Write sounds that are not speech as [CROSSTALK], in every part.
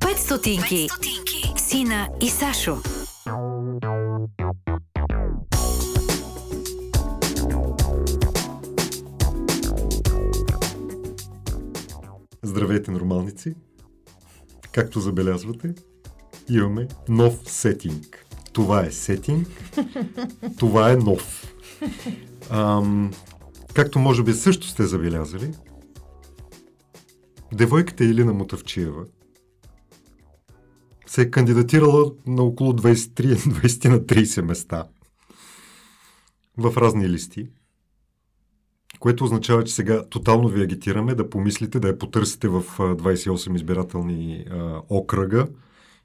Пет стотинки. Сина и Сашо. Здравейте, нормалници! Както забелязвате, имаме нов сетинг. Това е сетинг, [LAUGHS] това е нов. Ам, както може би също сте забелязали, девойката Илина Мутавчиева се е кандидатирала на около 23, 20 [LAUGHS] на 30 места в разни листи, което означава, че сега тотално ви агитираме да помислите, да я потърсите в 28 избирателни а, окръга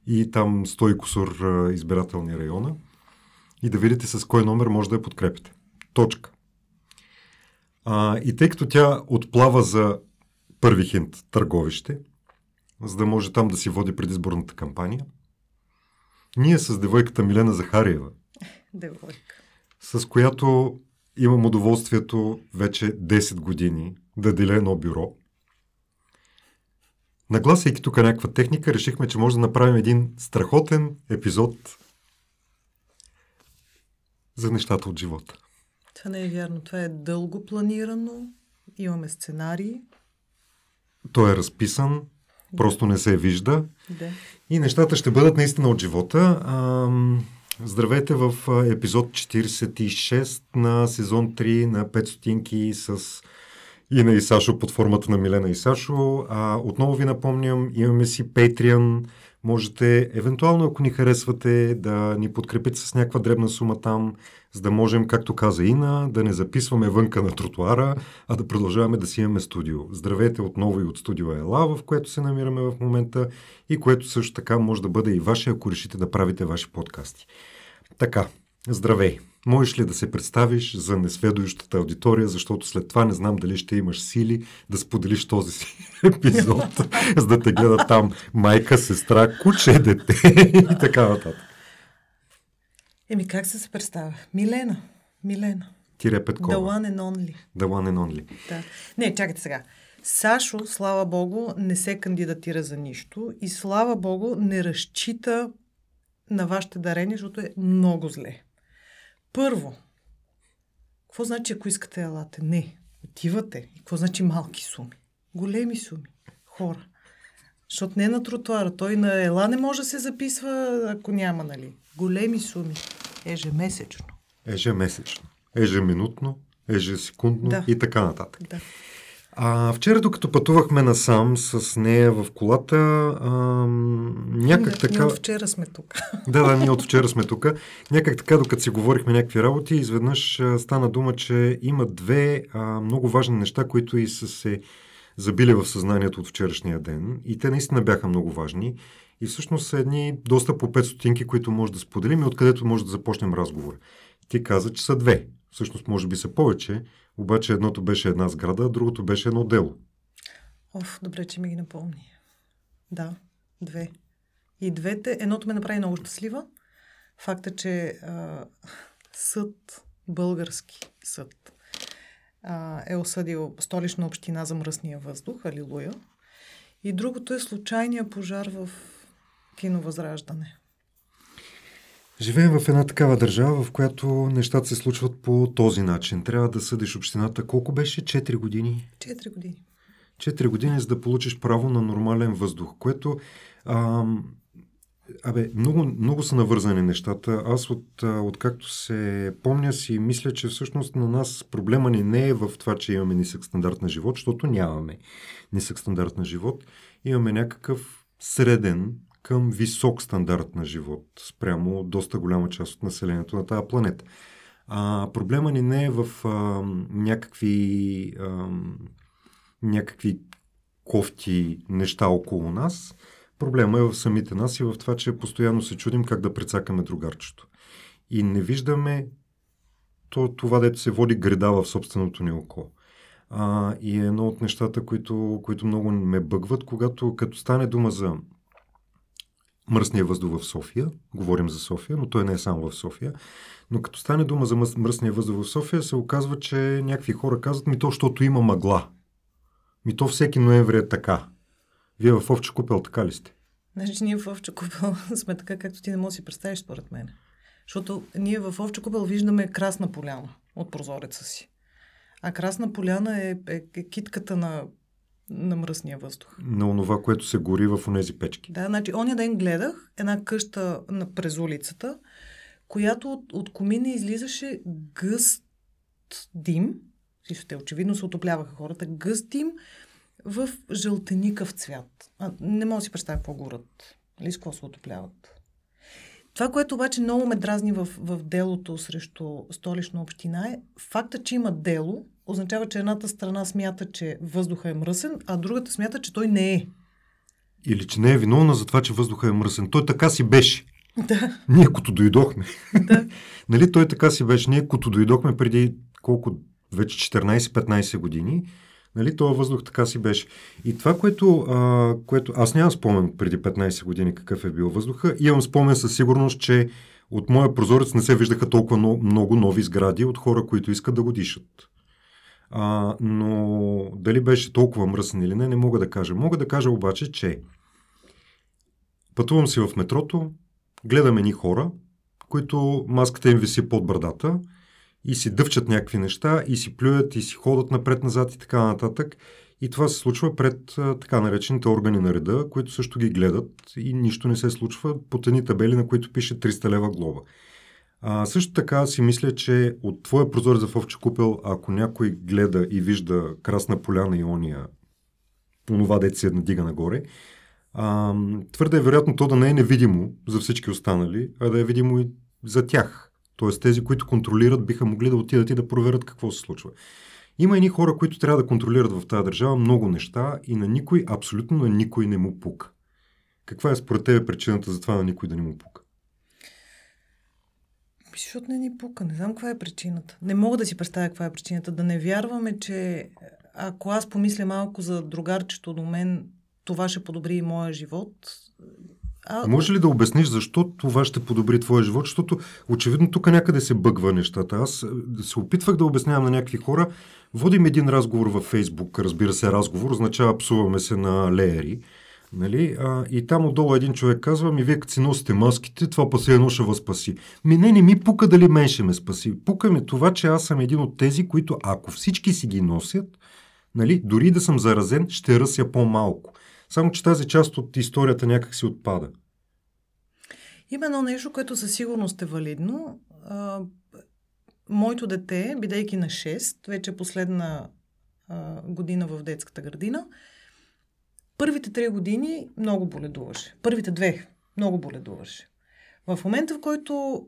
и там 100 и кусор а, избирателни района и да видите с кой номер може да я подкрепите. Точка. А, и тъй като тя отплава за първи хинт търговище, за да може там да си води предизборната кампания, ние с девойката Милена Захариева, [LAUGHS] Девойка. с която имам удоволствието вече 10 години да деля едно бюро. Нагласяйки тук някаква техника, решихме, че може да направим един страхотен епизод за нещата от живота. Това не е вярно. Това е дълго планирано. Имаме сценарии. Той е разписан, просто не се вижда. Да. И нещата ще бъдат наистина от живота. Ам, Здравейте в епизод 46 на сезон 3 на 5 стотинки с Ина и Сашо под формата на Милена и Сашо. А, отново ви напомням, имаме си Patreon. Можете, евентуално, ако ни харесвате, да ни подкрепите с някаква дребна сума там, за да можем, както каза Ина, да не записваме вънка на тротуара, а да продължаваме да си имаме студио. Здравейте отново и от студио Ела, в което се намираме в момента и което също така може да бъде и ваше, ако решите да правите ваши подкасти. Така, здравей! Можеш ли да се представиш за несведущата аудитория, защото след това не знам дали ще имаш сили да споделиш този си [LAUGHS] епизод, за да те гледа там майка, сестра, куче, дете [LAUGHS] и така нататък. Еми, как се се представя? Милена. Милена. Тире Петкова. The one and only. The one and only. Да. Не, чакайте сега. Сашо, слава богу, не се кандидатира за нищо и слава богу не разчита на вашите дарения, защото е много зле. Първо, какво значи, ако искате елате? Не. Отивате. И какво значи малки суми? Големи суми. Хора. Защото не е на тротуара. Той на ела не може да се записва, ако няма, нали? Големи суми. Ежемесечно. Ежемесечно, ежеминутно, ежесекундно Да. и така нататък. Да. А, вчера, докато пътувахме насам с нея в колата, ам, някак Ние- така... Ние от вчера сме тук. [LAUGHS] Да, да, ние от вчера сме тук. Някак така, докато си говорихме някакви работи, изведнъж а, стана дума, че има две а, много важни неща, които и са се забили в съзнанието от вчерашния ден. И те наистина бяха много важни. И всъщност са едни доста по 5 стотинки, които може да споделим и откъдето може да започнем разговор. Ти каза, че са две. Всъщност, може би са повече, обаче едното беше една сграда, а другото беше едно дело. Оф, добре, че ми ги напомни. Да, две. И двете, едното ме направи много щастлива. Факта, че а, съд, български съд, а, е осъдил столична община за мръсния въздух, алилуя. И другото е случайния пожар в кино Възраждане. Живеем в една такава държава, в която нещата се случват по този начин. Трябва да съдиш общината. Колко беше? 4 години? Четири години. 4 години, за да получиш право на нормален въздух, което... Ам, абе, много, много са навързани нещата. Аз от, откакто се помня си мисля, че всъщност на нас проблема ни не е в това, че имаме нисък стандарт на живот, защото нямаме нисък стандарт на живот. Имаме някакъв среден към висок стандарт на живот спрямо доста голяма част от населението на тази планета. А, проблема ни не е в а, някакви, а, някакви кофти неща около нас. Проблема е в самите нас и в това, че постоянно се чудим как да прецакаме другарчето. И не виждаме то, това, дето се води греда в собственото ни око. А, и е едно от нещата, които, които много ме бъгват, когато като стане дума за мръсния въздух в София, говорим за София, но той не е само в София, но като стане дума за мръсния въздух в София, се оказва, че някакви хора казват, ми то, защото има мъгла. Ми то всеки ноември е така. Вие в Овче купел така ли сте? Значи ние в Овче купел [LAUGHS] сме така, както ти не можеш да си представиш, според мен. Защото ние в Овче купел виждаме красна поляна от прозореца си. А красна поляна е, е, е китката на, на мръсния въздух. На онова, което се гори в онези печки. Да, значи оня ден гледах една къща на, през улицата, която от, от комина излизаше гъст дим, те очевидно се отопляваха хората, гъст дим в жълтеникъв цвят. А, не мога да си представя какво горят. Нали с какво се отопляват? Това, което обаче много ме дразни в, в делото срещу столична община е факта, че има дело, означава, че едната страна смята, че въздуха е мръсен, а другата смята, че той не е. Или че не е виновна за това, че въздуха е мръсен. Той така си беше. [LAUGHS] Да. Ние като дойдохме. Да. [LAUGHS] нали, той така си беше. Ние като дойдохме преди колко, вече 14-15 години, Нали, този въздух така си беше. И това, което, а, което... Аз нямам спомен преди 15 години какъв е бил въздуха. Имам спомен със сигурност, че от моя прозорец не се виждаха толкова много нови сгради от хора, които искат да го дишат. А, но дали беше толкова мръсен или не, не мога да кажа. Мога да кажа обаче, че пътувам си в метрото, гледаме ни хора, които маската им виси под брадата и си дъвчат някакви неща и си плюят и си ходят напред-назад и така нататък. И това се случва пред така наречените органи на реда, които също ги гледат и нищо не се случва под едни табели, на които пише 300 лева глоба. А, също така си мисля, че от твоя прозор за Овче купел, ако някой гледа и вижда красна поляна и ония, онова дете се надига нагоре, а, твърде е вероятно то да не е невидимо за всички останали, а да е видимо и за тях. Тоест тези, които контролират, биха могли да отидат и да проверят какво се случва. Има едни хора, които трябва да контролират в тази държава много неща и на никой, абсолютно на никой не му пука. Каква е според тебе причината за това на никой да не му пука? Защото не ни пука. Не знам каква е причината. Не мога да си представя каква е причината. Да не вярваме, че ако аз помисля малко за другарчето до мен, това ще подобри и моя живот. А... Може ли да обясниш защо това ще подобри твоя живот? Защото очевидно тук някъде се бъгва нещата. Аз е, се опитвах да обяснявам на някакви хора. Водим един разговор във Фейсбук, разбира се, разговор, означава псуваме се на леери. Нали? А, и там отдолу един човек казва, ми вие като си носите маските, това па се едно ще възпаси. Ми не, не ми пука дали мен ще ме спаси. Пука ми това, че аз съм един от тези, които ако всички си ги носят, нали, дори да съм заразен, ще ръся по-малко. Само, че тази част от историята някак си отпада. Има едно нещо, което със сигурност е валидно. А, моето дете, бидейки на 6, вече последна а, година в детската градина, първите три години много боледуваше. Първите две много боледуваше. В момента, в който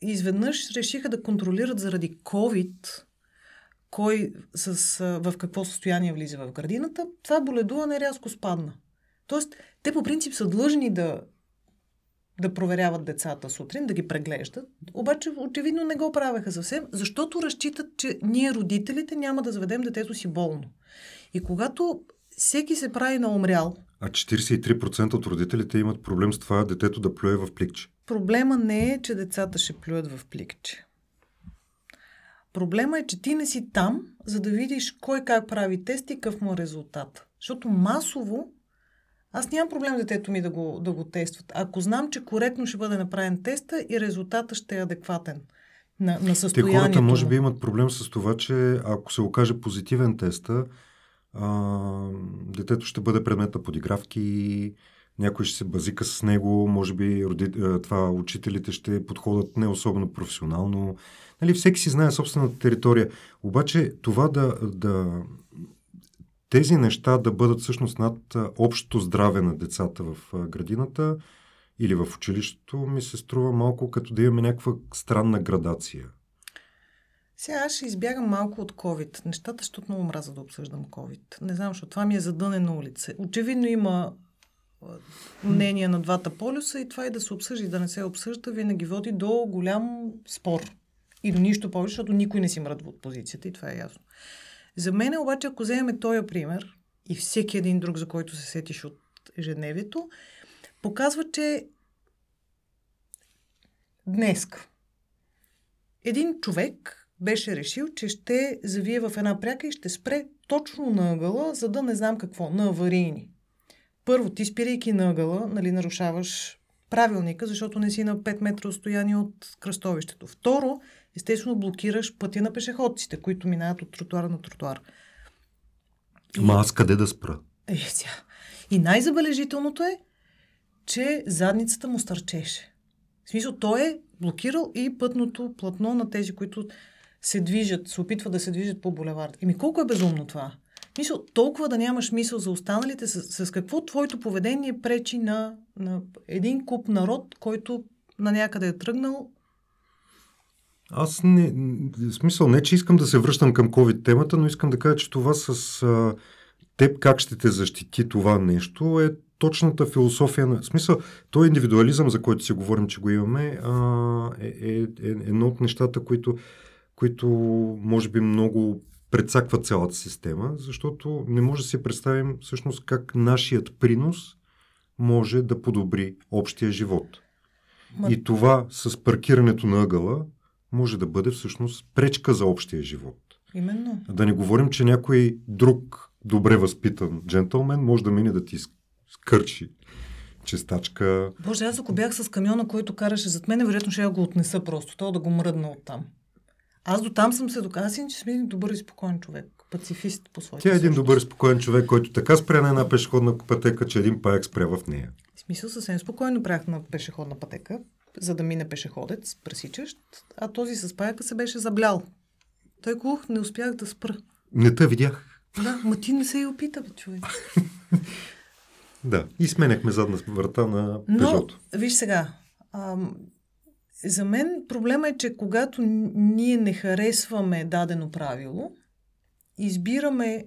изведнъж решиха да контролират заради COVID кой с, в какво състояние влиза в градината, това боледуване рязко спадна. Тоест, те по принцип са длъжни да, да проверяват децата сутрин, да ги преглеждат, обаче очевидно не го правеха съвсем, защото разчитат, че ние родителите няма да заведем детето си болно. И когато всеки се прави на умрял. А 43% от родителите имат проблем с това детето да плюе в пликче. Проблема не е, че децата ще плюят в пликче. Проблема е, че ти не си там, за да видиш кой как прави тест и какъв му е резултат. Защото масово аз нямам проблем детето ми да го, да го тестват. Ако знам, че коректно ще бъде направен теста и резултата ще е адекватен на, на състоянието. Те хората може би имат проблем с това, че ако се окаже позитивен теста, а, детето ще бъде предмет на подигравки, някой ще се базика с него, може би роди, това учителите ще подходят не особено професионално. Нали, всеки си знае собствената територия. Обаче това да, да тези неща да бъдат всъщност над общото здраве на децата в градината или в училището, ми се струва малко като да имаме някаква странна градация. Сега аз ще избягам малко от COVID. Нещата, защото много мраза да обсъждам COVID. Не знам, защото това ми е задънена улица. Очевидно има мнение на двата полюса и това и да се обсъжда и да не се обсъжда винаги води до голям спор. И до нищо повече, защото никой не си мръдва от позицията и това е ясно. За мен обаче, ако вземем този пример и всеки един друг, за който се сетиш от ежедневието, показва, че днес един човек беше решил, че ще завие в една пряка и ще спре точно на ъгъла, за да не знам какво, на аварийни. първо, ти спирайки на ъгъла, нали, нарушаваш правилника, защото не си на 5 метра отстояние от кръстовището. Второ, естествено блокираш пътя на пешеходците, които минават от тротуара на тротуар. Ма аз къде да спра? Е, сега. И най-забележителното е, че задницата му стърчеше. В смисъл, той е блокирал и пътното платно на тези, които се движат, се опитват да се движат по булевард. Еми колко е безумно това? Мисъл, толкова да нямаш мисъл за останалите, с, с какво твоето поведение пречи на, на един куп народ, който на някъде е тръгнал аз не, смисъл не, че искам да се връщам към COVID темата, но искам да кажа, че това с а, теб как ще те защити това нещо е точната философия на... Смисъл, то индивидуализъм, за който си говорим, че го имаме, а, е, е, е едно от нещата, които, които може би много предсаква цялата система, защото не може да си представим всъщност как нашият принос може да подобри общия живот. Ма... И това с паркирането на ъгъла може да бъде всъщност пречка за общия живот. Именно. Да не говорим, че някой друг добре възпитан джентълмен може да мине да ти скърчи чистачка. Боже, аз ако бях с камиона, който караше зад мен, вероятно ще я го отнеса просто, то да го мръдна оттам. Аз до там съм се доказал, че съм един добър и спокоен човек. Пацифист по своята Тя е един добър и спокоен човек, който така спря на една пешеходна пътека, че един паяк спря в нея. В смисъл съвсем спокойно правях на пешеходна пътека, за да мине пешеходец, пресичащ, а този с паяка се беше заблял. Той глух, не успях да спра. Не те видях. Да, ма ти не се и опита, бе, човек. [LAUGHS] да, и сменяхме задна врата на Пежото. Но, виж сега, ам, за мен проблема е, че когато ние не харесваме дадено правило, избираме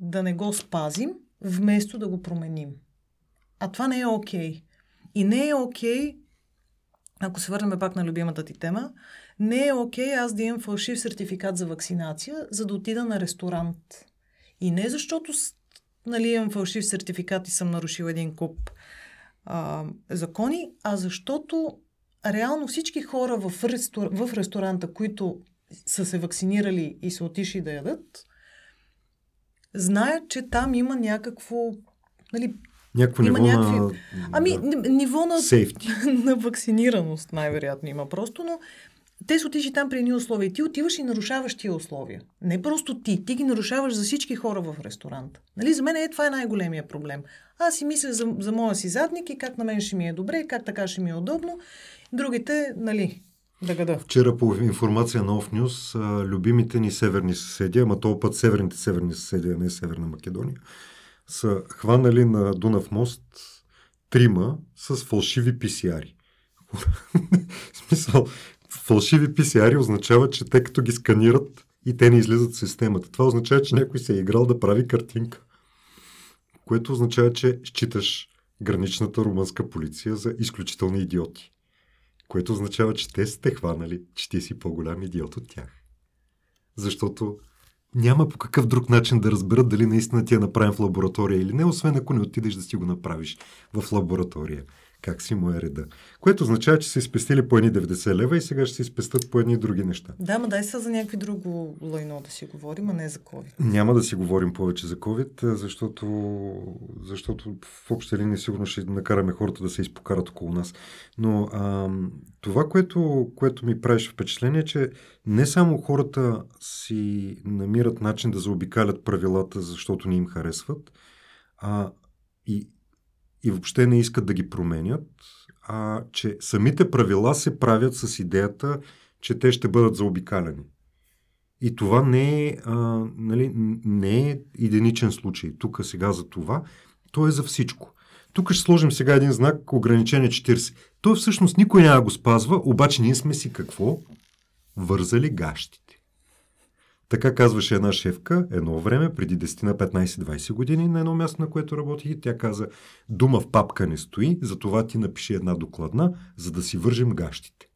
да не го спазим, вместо да го променим. А това не е окей. Okay. И не е окей, okay, ако се върнем пак на любимата ти тема, не е окей okay аз да имам фалшив сертификат за вакцинация, за да отида на ресторант. И не защото нали, имам фалшив сертификат и съм нарушил един куп а, закони, а защото реално всички хора в, рестор... в ресторанта, които са се вакцинирали и са отишли да ядат, знаят, че там има някакво нали, Някакво има ниво някакви... на... Ами, ниво на... Safety. [LAUGHS] на вакцинираност най-вероятно има просто, но те са отишли там при едни условия. Ти отиваш и нарушаваш тия условия. Не просто ти, ти ги нарушаваш за всички хора в ресторанта. Нали? За мен е това е най-големия проблем. Аз си мисля за, за моя си задник и как на мен ще ми е добре, как така ще ми е удобно. Другите, нали, да гада. Вчера по информация на News, любимите ни северни съседи, ама този път северните северни съседи, а не Северна Македония, са хванали на Дунав мост трима с фалшиви писиари. [LAUGHS] В смисъл, фалшиви писиари означава, че те като ги сканират и те не излизат в системата. Това означава, че някой се е играл да прави картинка. Което означава, че считаш граничната румънска полиция за изключителни идиоти. Което означава, че те сте хванали, че ти си по-голям идиот от тях. Защото няма по какъв друг начин да разберат дали наистина ти е направен в лаборатория или не, освен ако не отидеш да си го направиш в лаборатория как си му е реда. Което означава, че са изпестили по едни 90 лева и сега ще се изпестят по едни други неща. Да, ма дай са за някакви друго лайно да си говорим, а не за COVID. Няма да си говорим повече за COVID, защото, защото в обща линия сигурно ще накараме хората да се изпокарат около нас. Но а, това, което, което ми правиш впечатление, е, че не само хората си намират начин да заобикалят правилата, защото ни им харесват, а и и въобще не искат да ги променят, а че самите правила се правят с идеята, че те ще бъдат заобикаляни. И това не е, а, нали, не е единичен случай. Тук сега за това, то е за всичко. Тук ще сложим сега един знак ограничение 40. Той всъщност никой няма го спазва, обаче ние сме си какво? Вързали гащите. Така казваше една шефка едно време, преди 10 на 15-20 години, на едно място, на което работи, и тя каза, дума в папка не стои, затова ти напиши една докладна, за да си вържим гащите.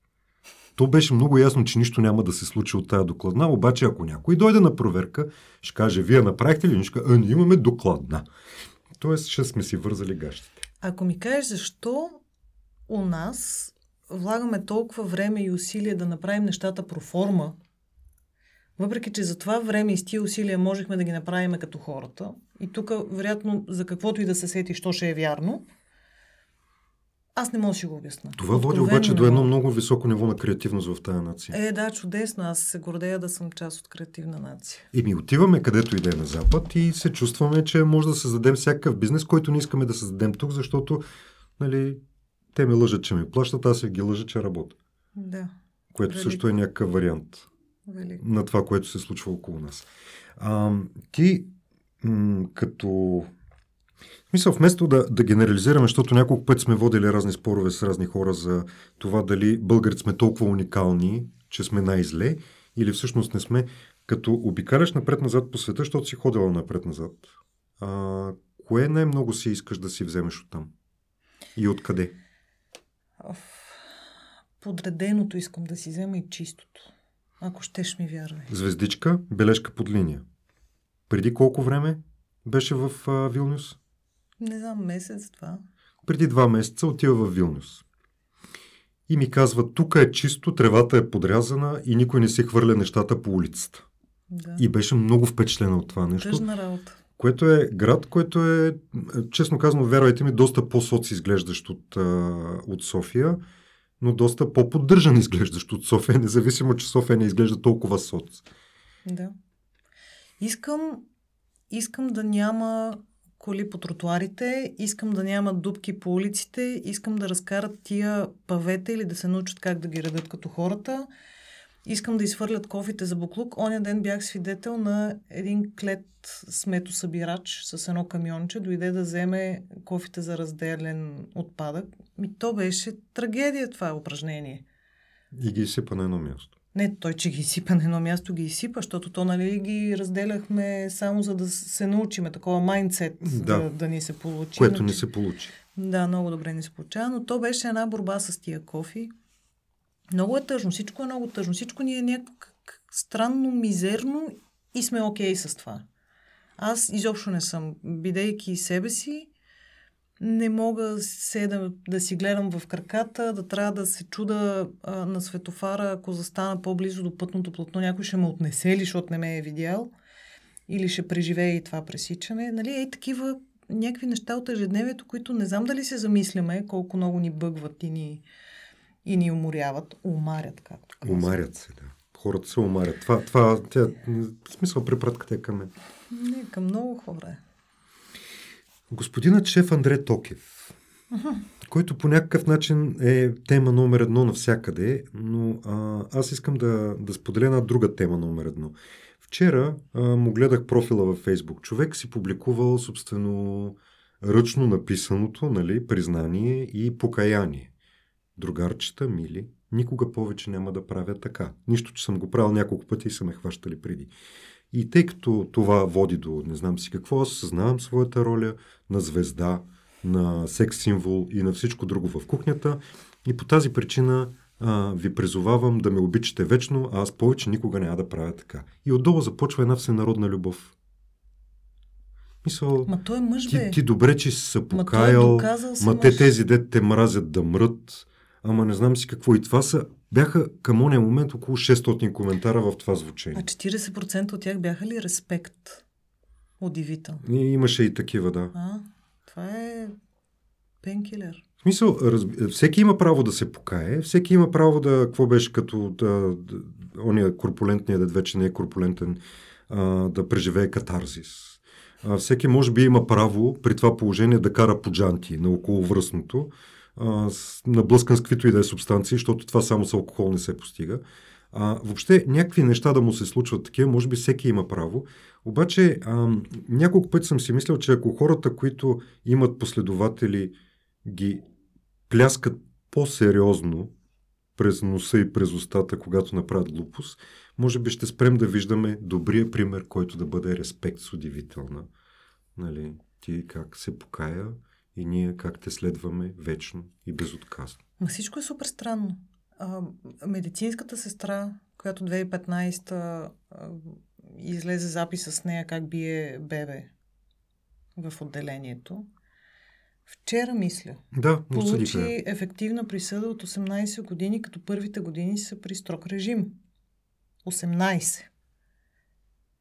То беше много ясно, че нищо няма да се случи от тая докладна, обаче ако някой дойде на проверка, ще каже, вие направихте ли нещо? А, ние имаме докладна. Тоест, ще сме си вързали гащите. Ако ми кажеш защо у нас влагаме толкова време и усилия да направим нещата проформа, Въпреки, че за това време и с тия усилия можехме да ги направим като хората, и тук, вероятно, за каквото и да се сети, що ще е вярно, аз не мога да си го обясна. Това води обаче до едно много високо ниво на креативност в тази нация. Е, да, чудесно. Аз се гордея да съм част от креативна нация. И ми отиваме където и да е на Запад и се чувстваме, че може да създадем всякакъв бизнес, който не искаме да създадем тук, защото нали, те ме лъжат, че ми плащат, аз ги лъжа, че работя. Да, Което Велико. също е някакъв вариант велико. на това, което се случва около нас. А, ти, м- като... Смисъл, вместо да, да генерализираме, защото няколко пъти сме водили разни спорове с разни хора за това дали българите сме толкова уникални, че сме най-зле, или всъщност не сме, като обикаляш напред-назад по света, защото си ходила напред-назад. А, кое най-много си искаш да си вземеш оттам? И откъде? Подреденото искам да си взема и чистото. Ако щеш ми вярвай. Звездичка, бележка под линия. Преди колко време беше в а, Вилнюс? Не знам, месец, два. преди два месеца отива в Вилнюс. И ми казва, тук е чисто, тревата е подрязана и никой не си хвърля нещата по улицата. Да. И беше много впечатлена от това нещо, Тъжна работа. което е град, който е, честно казано, вярвайте ми, доста по-соци изглеждащ от, от София, но доста по-поддържан изглеждащ от София, независимо, че София не изглежда толкова соц. Да. Искам, искам да няма коли по тротуарите, искам да няма дупки по улиците, искам да разкарат тия павета или да се научат как да ги редат като хората. Искам да изхвърлят кофите за буклук. Оня ден бях свидетел на един клет сметосъбирач с едно камионче. Дойде да вземе кофите за разделен отпадък. Ми то беше трагедия това упражнение. И ги изсипа на едно място. Не той, че ги изсипа на едно място, ги изсипа, защото то, нали, ги разделяхме само за да се научиме такова майндсет, Да. да, да ни се получи. Което не се получи. Да, много добре ни се получава, но то беше една борба с тия кофи. Много е тъжно, всичко е много тъжно, всичко ни е някак странно, мизерно и сме окей с това. Аз изобщо не съм, бидейки себе си, не мога се да, да си гледам в краката, да трябва да се чуда а, на светофара, ако застана по-близо до пътното платно, някой ще ме отнесе ли, защото не ме е видял, или ще преживее и това пресичане. Нали, ей такива някакви неща от ежедневието, които не знам дали се замисляме, колко много ни бъгват и ни, и ни уморяват. Умарят, както казвам. Умарят се, да. Хората се умарят. Това, това тя, в смисъл препратката е към мен. Не, към много хора е. Господинът шеф Андре Токев, който по някакъв начин е тема номер едно навсякъде, но а, аз искам да, да споделя една друга тема номер едно. Вчера а, му гледах профила във Фейсбук. Човек си публикувал собствено ръчно написаното, нали, признание и покаяние. Другарчета, мили, никога повече няма да правя така. Нищо, че съм го правил няколко пъти и са ме хващали преди. И тъй като това води до не знам си какво, аз съзнавам своята роля на звезда, на секс символ и на всичко друго в кухнята. И по тази причина а, ви призовавам да ме обичате вечно, а аз повече никога няма да правя така. И отдолу започва една всенародна любов. Мисъл, Ма той е мъж, бе. ти, ти добре, че си се Ма е покаял, доказал се ма те мъж. тези дет те мразят да мрат, ама не знам си какво. И това са, бяха към ония момент около 600 коментара в това А звучение. 40% от тях бяха ли респект? Удивително. И имаше и такива, да. А, това е пенкилер. В смисъл, разби... всеки има право да се покае, всеки има право да, какво беше като да, да, ония корпулентния дед вече не е корпулентен, а, да преживее катарзис. А, всеки може би има право при това положение да кара по джанти на околовръстното, наблъскан с каквито и да е субстанции, защото това само с алкохол не се постига. А, въобще някакви неща да му се случват такива, може би всеки има право. Обаче а, няколко пъти съм си мислил, че ако хората, които имат последователи, ги пляскат по-сериозно през носа и през устата, когато направят глупост, може би ще спрем да виждаме добрия пример, който да бъде респект с удивителна. Нали, ти как се покая и ние как те следваме вечно и безотказно. Ма всичко е супер странно. А, медицинската сестра, която 2015 а, излезе запис с нея как бие бебе в отделението, вчера мисля, Да, осъдиха я. получи ефективна присъда от 18 години, като първите години са при строг режим. 18.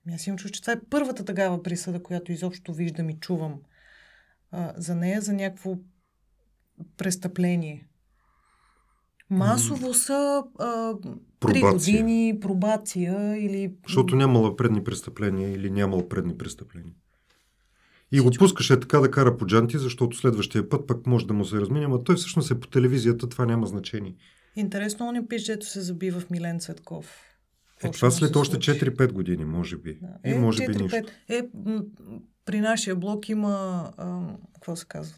Ами аз имам чувство, че това е първата такава присъда, която изобщо виждам и чувам а, за нея, за някакво престъпление. Масово са а, три Пробация. години пробация или... Защото нямала предни престъпления или нямал предни престъпления. И го пускаше така да кара по джанти, защото следващия път пък може да му се размине, но той всъщност е по телевизията, това няма значение. Интересно, он е пич, дето се забива в Милен Цветков. Е, това след още случи? 4-5 години, може би. Да. И може би 4-5. нищо. Е, при нашия блок има, а, какво се казва,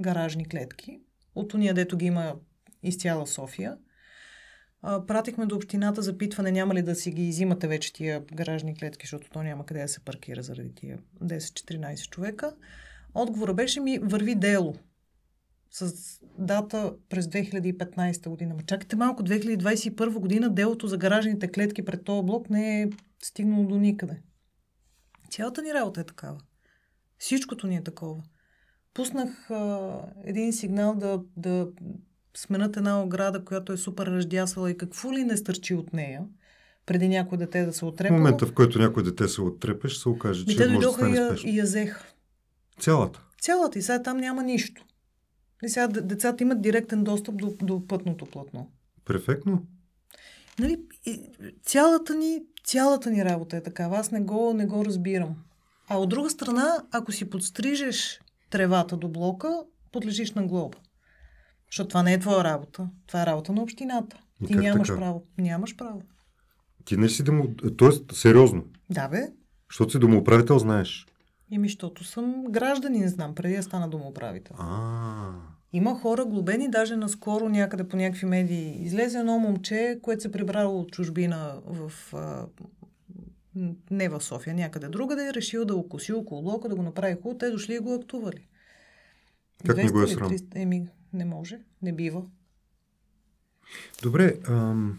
гаражни клетки. От уния, дето ги има из цяла София. А, пратихме до общината запитване, няма ли да си ги изимате вече тия гаражни клетки, защото то няма къде да се паркира заради тия 10-14 човека. Отговора беше ми, върви дело с дата през 2015 година. Ма чакайте малко, 2021 година делото за гаражните клетки пред този блок не е стигнало до никъде. Цялата ни работа е такава. Всичкото ни е такова. Пуснах а, един сигнал да, да сменят една ограда, която е супер ръждясала и какво ли не стърчи от нея, преди някой дете да се В отрепало. момента, в който някой дете се отрепе, ще се окаже, че може да стане и, спешно. и я взеха. Цялата. Цялата и сега там няма нищо. И сега децата имат директен достъп до, до пътното платно. Перфектно. Нали, цялата, ни, цялата ни работа е такава. Аз не го, не го разбирам. А от друга страна, ако си подстрижеш тревата до блока, подлежиш на глоба. Защото това не е твоя работа. Това е работа на общината. Ти как нямаш така? право. Нямаш право. Ти не си да му... Тоест, сериозно. Да, бе. Защото си домоуправител, знаеш. Ими, защото съм гражданин, знам, преди да стана домоуправител. А, Има хора глобени, даже наскоро някъде по някакви медии. Излезе едно момче, което се прибрало от чужбина в... А, не в София, някъде другаде, е решил да окуси около блока, да го направи хубаво. Те дошли и го актували. Как не го е 200 или срам? 300? Еми, не може, не бива. Добре. Ам...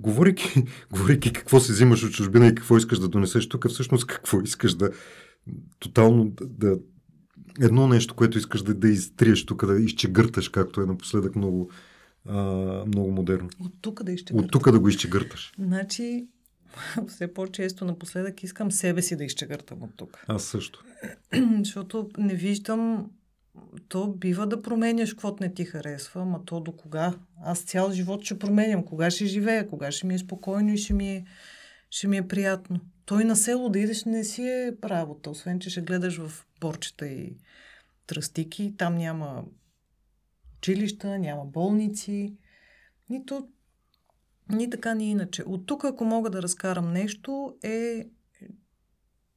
Говорейки, [LAUGHS] говорейки какво се взимаш от чужбина и какво искаш да донесеш тук, всъщност какво искаш да тотално да, едно нещо, което искаш да, да изтриеш тук, да изчегърташ, както е напоследък много, а, много модерно. От тук да изчегъртам. От тук да го изчегърташ. Значи, [LAUGHS] все по-често напоследък искам себе си да изчегъртам от тук. Аз също. [CLEARS THROAT] Защото не виждам то бива да променяш каквото не ти харесва, ма то до кога? Аз цял живот ще променям. Кога ще живея? Кога ще ми е спокойно и ще ми е, ще ми е приятно? Той на село да идеш не си е работа, освен че ще гледаш в порчета и тръстики. Там няма училища, няма болници. Нито ни така, ни иначе. От тук, ако мога да разкарам нещо, е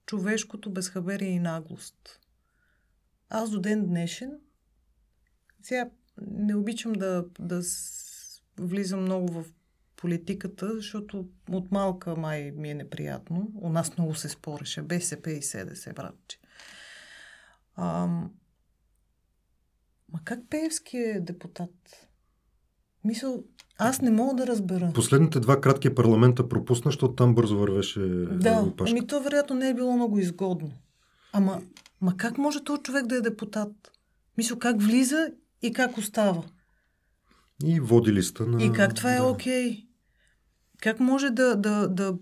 човешкото безхаберие и наглост. Аз до ден днешен, сега не обичам да, да влизам много в политиката, защото от малка май ми е неприятно. У нас много се спореше. БСП и СДС, братче. Ам... Ма как Пеевски е депутат? Мисъл, аз не мога да разбера. Последните два кратки парламента пропусна, защото там бързо вървеше Да, опашка. ами то вероятно не е било много изгодно. Ама, ма как може този човек да е депутат? Мисля, как влиза и как остава? И води листа на... И как това е да. окей? Как може да, да, да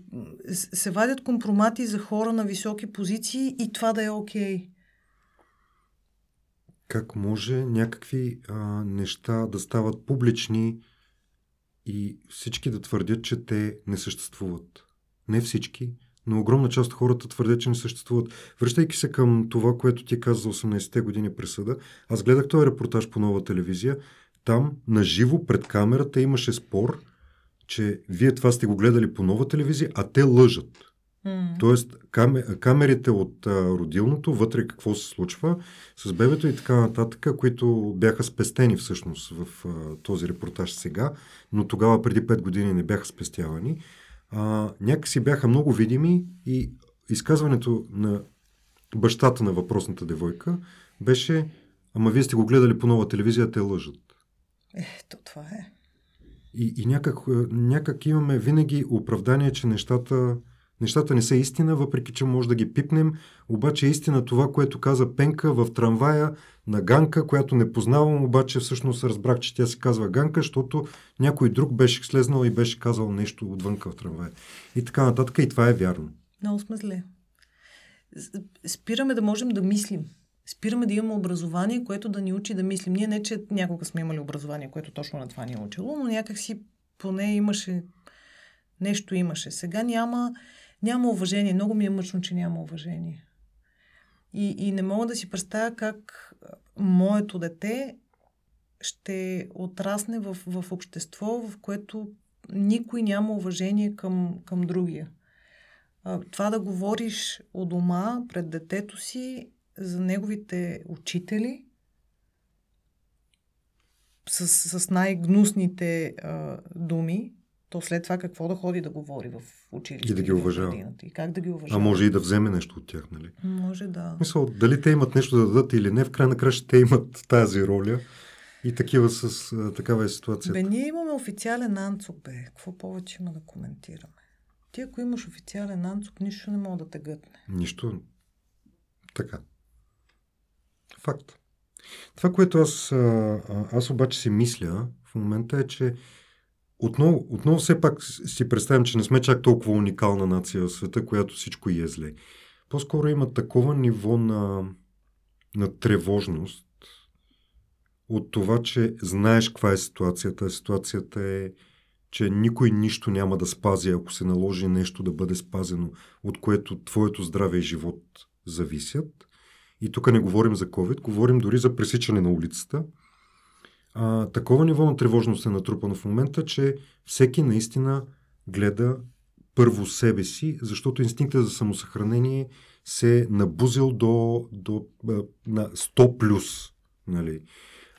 се вадят компромати за хора на високи позиции и това да е окей? Как може някакви а, неща да стават публични и всички да твърдят, че те не съществуват? Не всички, но огромна част от хората твърдят, че не съществуват. Връщайки се към това, което ти каза за 18-те години присъда, аз гледах този репортаж по нова телевизия. Там, наживо, пред камерата имаше спор, че вие това сте го гледали по нова телевизия, а те лъжат. М. Тоест, каме, камерите от а, родилното, вътре какво се случва с бебето и така нататък, които бяха спестени всъщност в а, този репортаж сега, но тогава преди 5 години не бяха спестявани, а, някакси бяха много видими и изказването на бащата на въпросната девойка беше Ама вие сте го гледали по нова телевизия, те лъжат. Ето, това е. И, и някак, някак имаме винаги оправдание, че нещата Нещата не са истина, въпреки че може да ги пипнем, обаче е истина това, което каза Пенка в трамвая на Ганка, която не познавам, обаче всъщност разбрах, че тя се казва Ганка, защото някой друг беше слезнал и беше казал нещо отвънка в трамвая. И така нататък, и това е вярно. Много сме зле. Спираме да можем да мислим. Спираме да имаме образование, което да ни учи да мислим. Ние не, че някога сме имали образование, което точно на това ни е учило, но някак си поне имаше нещо имаше. Сега няма, няма уважение. Много ми е мъчно, че няма уважение. И, и не мога да си представя как моето дете ще отрасне в, в общество, в което никой няма уважение към, към другия. Това да говориш у дома пред детето си за неговите учители с, с най-гнусните а, думи, то след това какво да ходи да говори в училище? И да ги уважава. И как да ги уважава? А може и да вземе нещо от тях, нали? Може да. Мисъл, дали те имат нещо да дадат или не, в край на краща те имат тази роля и такива с а, такава е ситуацията. Бе, ние имаме официален анцук, бе. Какво повече има да коментираме? Ти ако имаш официален анцук, нищо не мога да те гътне. Нищо. Така. Факт. Това, което аз, аз обаче си мисля в момента е, че отново, отново все пак си представям, че не сме чак толкова уникална нация в света, която всичко е зле. По-скоро има такова ниво на, на тревожност от това, че знаеш каква е ситуацията. Ситуацията е, че никой нищо няма да спази, ако се наложи нещо да бъде спазено, от което твоето здраве и живот зависят. И тук не говорим за COVID, говорим дори за пресичане на улицата – а, такова ниво на тревожност е натрупано в момента, че всеки наистина гледа първо себе си, защото инстинктът за самосъхранение се е набузил до, до на 100 плюс. Нали?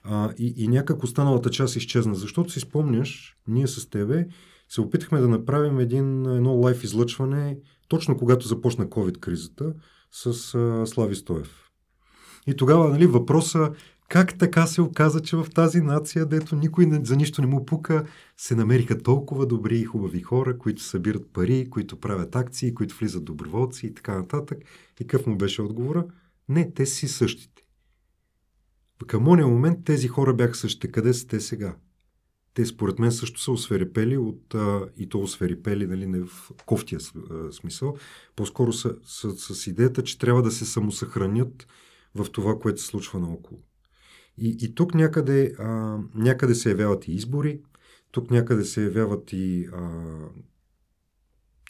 А, и, и някак останалата част изчезна. Защото си спомняш, ние с тебе се опитахме да направим един, едно лайф излъчване, точно когато започна COVID-кризата, с а, Слави Стоев. И тогава нали, въпроса как така се оказа, че в тази нация, дето никой не, за нищо не му пука, се намериха толкова добри и хубави хора, които събират пари, които правят акции, които влизат доброволци и така нататък. И какъв му беше отговора? Не, те си същите. Към ония момент тези хора бяха същите. Къде са те сега? Те според мен също са осверепели от, а, и то осверепели, нали, не в кофтия смисъл, по-скоро са, с, с идеята, че трябва да се самосъхранят в това, което се случва наоколо. И, и тук някъде, а, някъде се явяват и избори, тук някъде се явяват и а,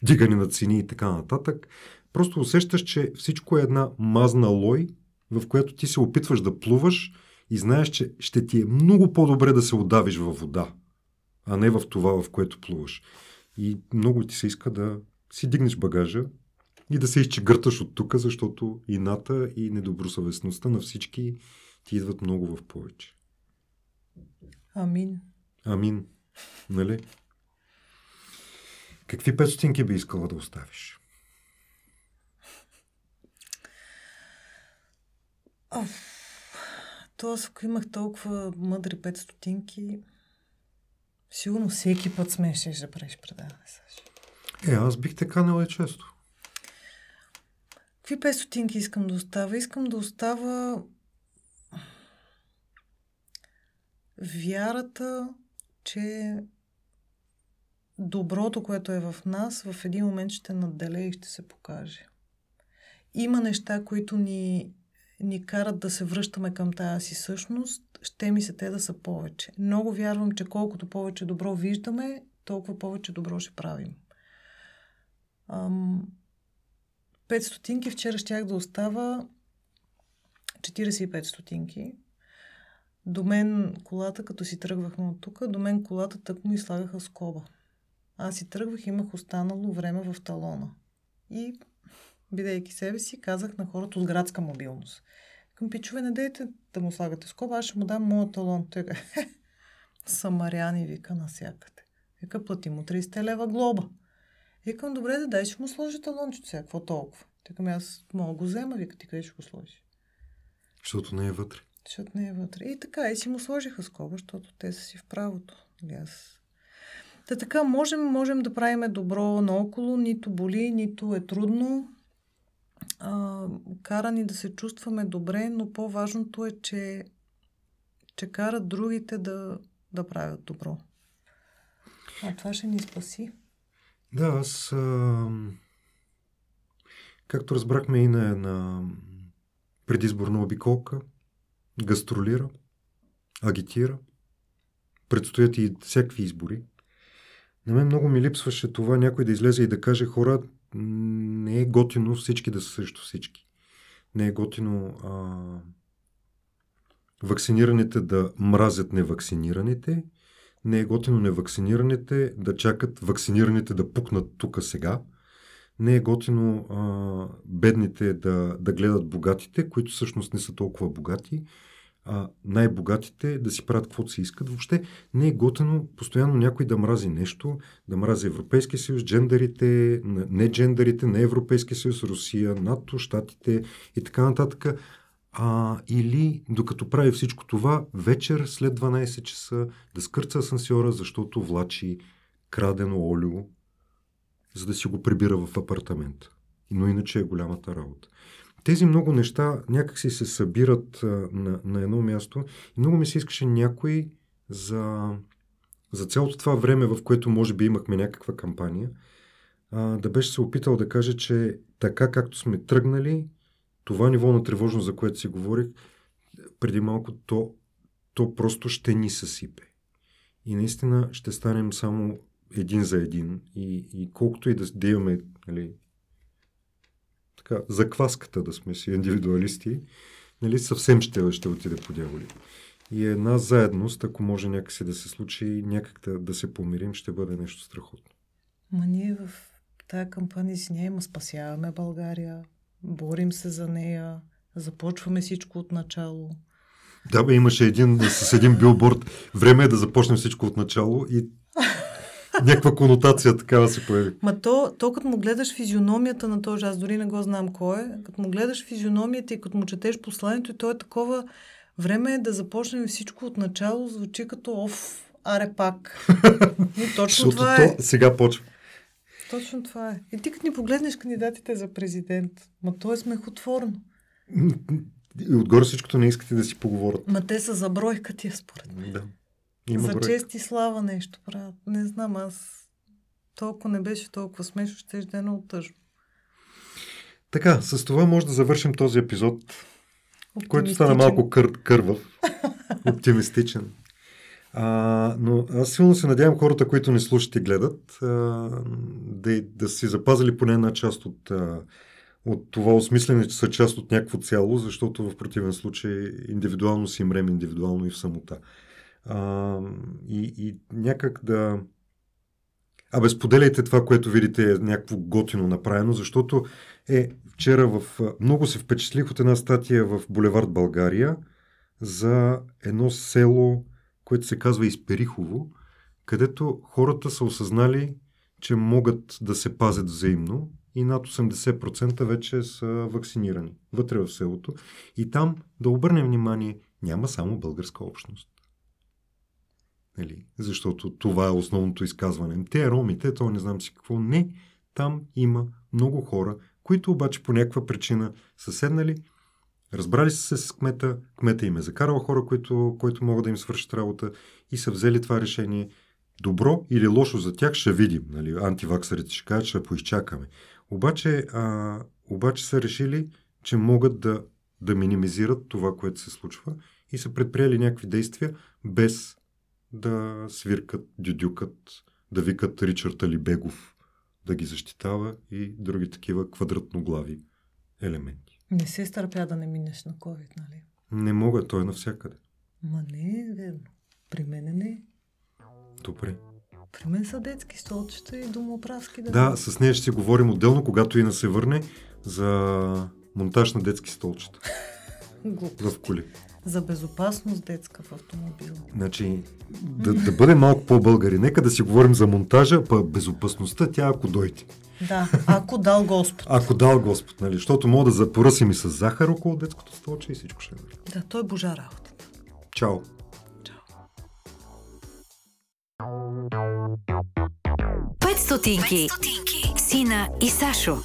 дигане на цени и така нататък. Просто усещаш, че всичко е една мазна лой, в която ти се опитваш да плуваш и знаеш, че ще ти е много по-добре да се отдавиш във вода, а не в това, в което плуваш. И много ти се иска да си дигнеш багажа и да се изчегърташ от тук, защото ината и недобросъвестността на всички ти идват много в повече. Амин. Амин. Нали? Какви петстотинки би искала да оставиш? То аз ако имах толкова мъдри пет стотинки, сигурно всеки път смееше да правиш предаване, Саши. Е, аз бих те канала и често. Какви пет стотинки искам да оставя? Искам да оставя вярата, че доброто, което е в нас, в един момент ще надделе и ще се покаже. Има неща, които ни, ни карат да се връщаме към тази си същност, ще ми се те да са повече. Много вярвам, че колкото повече добро виждаме, толкова повече добро ще правим. Ам, 5 стотинки вчера щях да остава 45 стотинки. До мен колата, като си тръгвахме от тук, до мен колата тък му излагаха скоба. Аз си тръгвах, имах останало време в талона. И, бидейки себе си, казах на хората от градска мобилност. Към пичове, не дейте да му слагате скоба, аз ще му дам моят талон. Той [LAUGHS] самаряни, вика насякъде. Вика, плати му 30 лева глоба. Викам, добре, да дай, ще му сложи талончето сега, какво толкова? Така аз мога го взема, вика, ти къде ще го сложиш? Защото не е вътре. Защото не е вътре. И така, и си му сложиха скоба, защото те са си в правото. Нали, аз... Та така, можем, можем да правиме добро наоколо, нито боли, нито е трудно. А, кара ни да се чувстваме добре, но по-важното е, че, че карат другите да, да правят добро. А това ще ни спаси. Да, аз. А, както разбрахме и на една предизборна обиколка, гастролира, агитира, предстоят и всякакви избори. На мен много ми липсваше това някой да излезе и да каже хора, не е готино всички да са срещу всички. Не е готино а, вакцинираните да мразят невакцинираните. Не е готино невакцинираните да чакат вакцинираните да пукнат тук сега. Не е готино а, бедните да, да гледат богатите, които всъщност не са толкова богати а, най-богатите да си правят каквото си искат. Въобще не е готено постоянно някой да мрази нещо, да мрази Европейския съюз, джендерите, не джендерите, не Европейския съюз, Русия, НАТО, Штатите и така нататък. А, или докато прави всичко това, вечер след 12 часа да скърца асансьора, защото влачи крадено олио, за да си го прибира в апартамент. Но иначе е голямата работа тези много неща някакси се събират а, на, на едно място и много ми се искаше някой за, за цялото това време, в което може би имахме някаква кампания, а, да беше се опитал да каже, че така както сме тръгнали, това ниво на тревожност, за което си говорих преди малко, то, то просто ще ни съсипе. И наистина ще станем само един за един. И, и колкото и да, да имаме нали, така, закваската да сме си индивидуалисти, нали, съвсем ще, ще отиде по дяволи. И една заедност, ако може някакси да се случи, някак да, да се помирим, ще бъде нещо страхотно. Ма ние в тая кампания си няма спасяваме България, борим се за нея, започваме всичко от начало. Да, бе, имаше един с един билборд. Време е да започнем всичко от начало и някаква конотация такава се появи. Ма то, то като му гледаш физиономията на този, аз дори не го знам кой е, като му гледаш физиономията и като му четеш посланието и то е такова време е да започнем всичко от начало, звучи като оф, аре пак. [LAUGHS] И точно това е. То сега почва. Точно това е. И ти като ни погледнеш кандидатите за президент, ма то е смехотворно. И отгоре всичкото не искате да си поговорят. Ма те са за бройка тия според мен. Да. Има за бройка. чест и слава нещо правят. Не знам, аз толкова не беше толкова смешно, ще е едно тъжно. Така, с това може да завършим този епизод, който стана малко кър, кървав, [LAUGHS] оптимистичен. А, но аз силно се надявам хората, които ни слушат и гледат, а, да, да си запазили поне една част от, а, от това осмислене, че са част от някакво цяло, защото в противен случай индивидуално си мрем индивидуално и в самота. А, и, и някак да... Абе, споделяйте това, което видите е някакво готино направено, защото е вчера в... Много се впечатлих от една статия в Булевард България за едно село, което се казва Изперихово, където хората са осъзнали, че могат да се пазят взаимно и над 80% вече са вакцинирани вътре в селото. И там, да обърнем внимание, няма само българска общност. Нали? Защото това е основното изказване. Те ромите, то не знам си какво. Не, там има много хора, които обаче по някаква причина са седнали, разбрали са се с кмета, кмета им е закарал хора, които, които могат да им свършат работа и са взели това решение. Добро или лошо за тях ще видим. Нали? Антиваксарите ще кажат, ще поизчакаме. Обаче, а, обаче са решили, че могат да, да минимизират това, което се случва и са предприели някакви действия без да свиркат, дюдюкат, да викат Ричард Алибегов да ги защитава и други такива квадратноглави елементи. Не се стърпя да не минеш на COVID, нали? Не мога, той е навсякъде. Ма не верно. При мен не. Добре. При мен са детски столчета и домоправски да. Да, с нея ще си говорим отделно, когато Ина се върне за монтаж на детски столчета. [LAUGHS] в коли за безопасност детска в автомобила. Значи, да, да бъдем малко по-българи. Нека да си говорим за монтажа, па безопасността тя ако дойде. Да, ако дал Господ. Ако дал Господ, нали? Защото мога да запоръсим и с захар около детското столче и всичко ще е. Да, той е божа работа. Чао. Чао. стотинки. Сина и Сашо.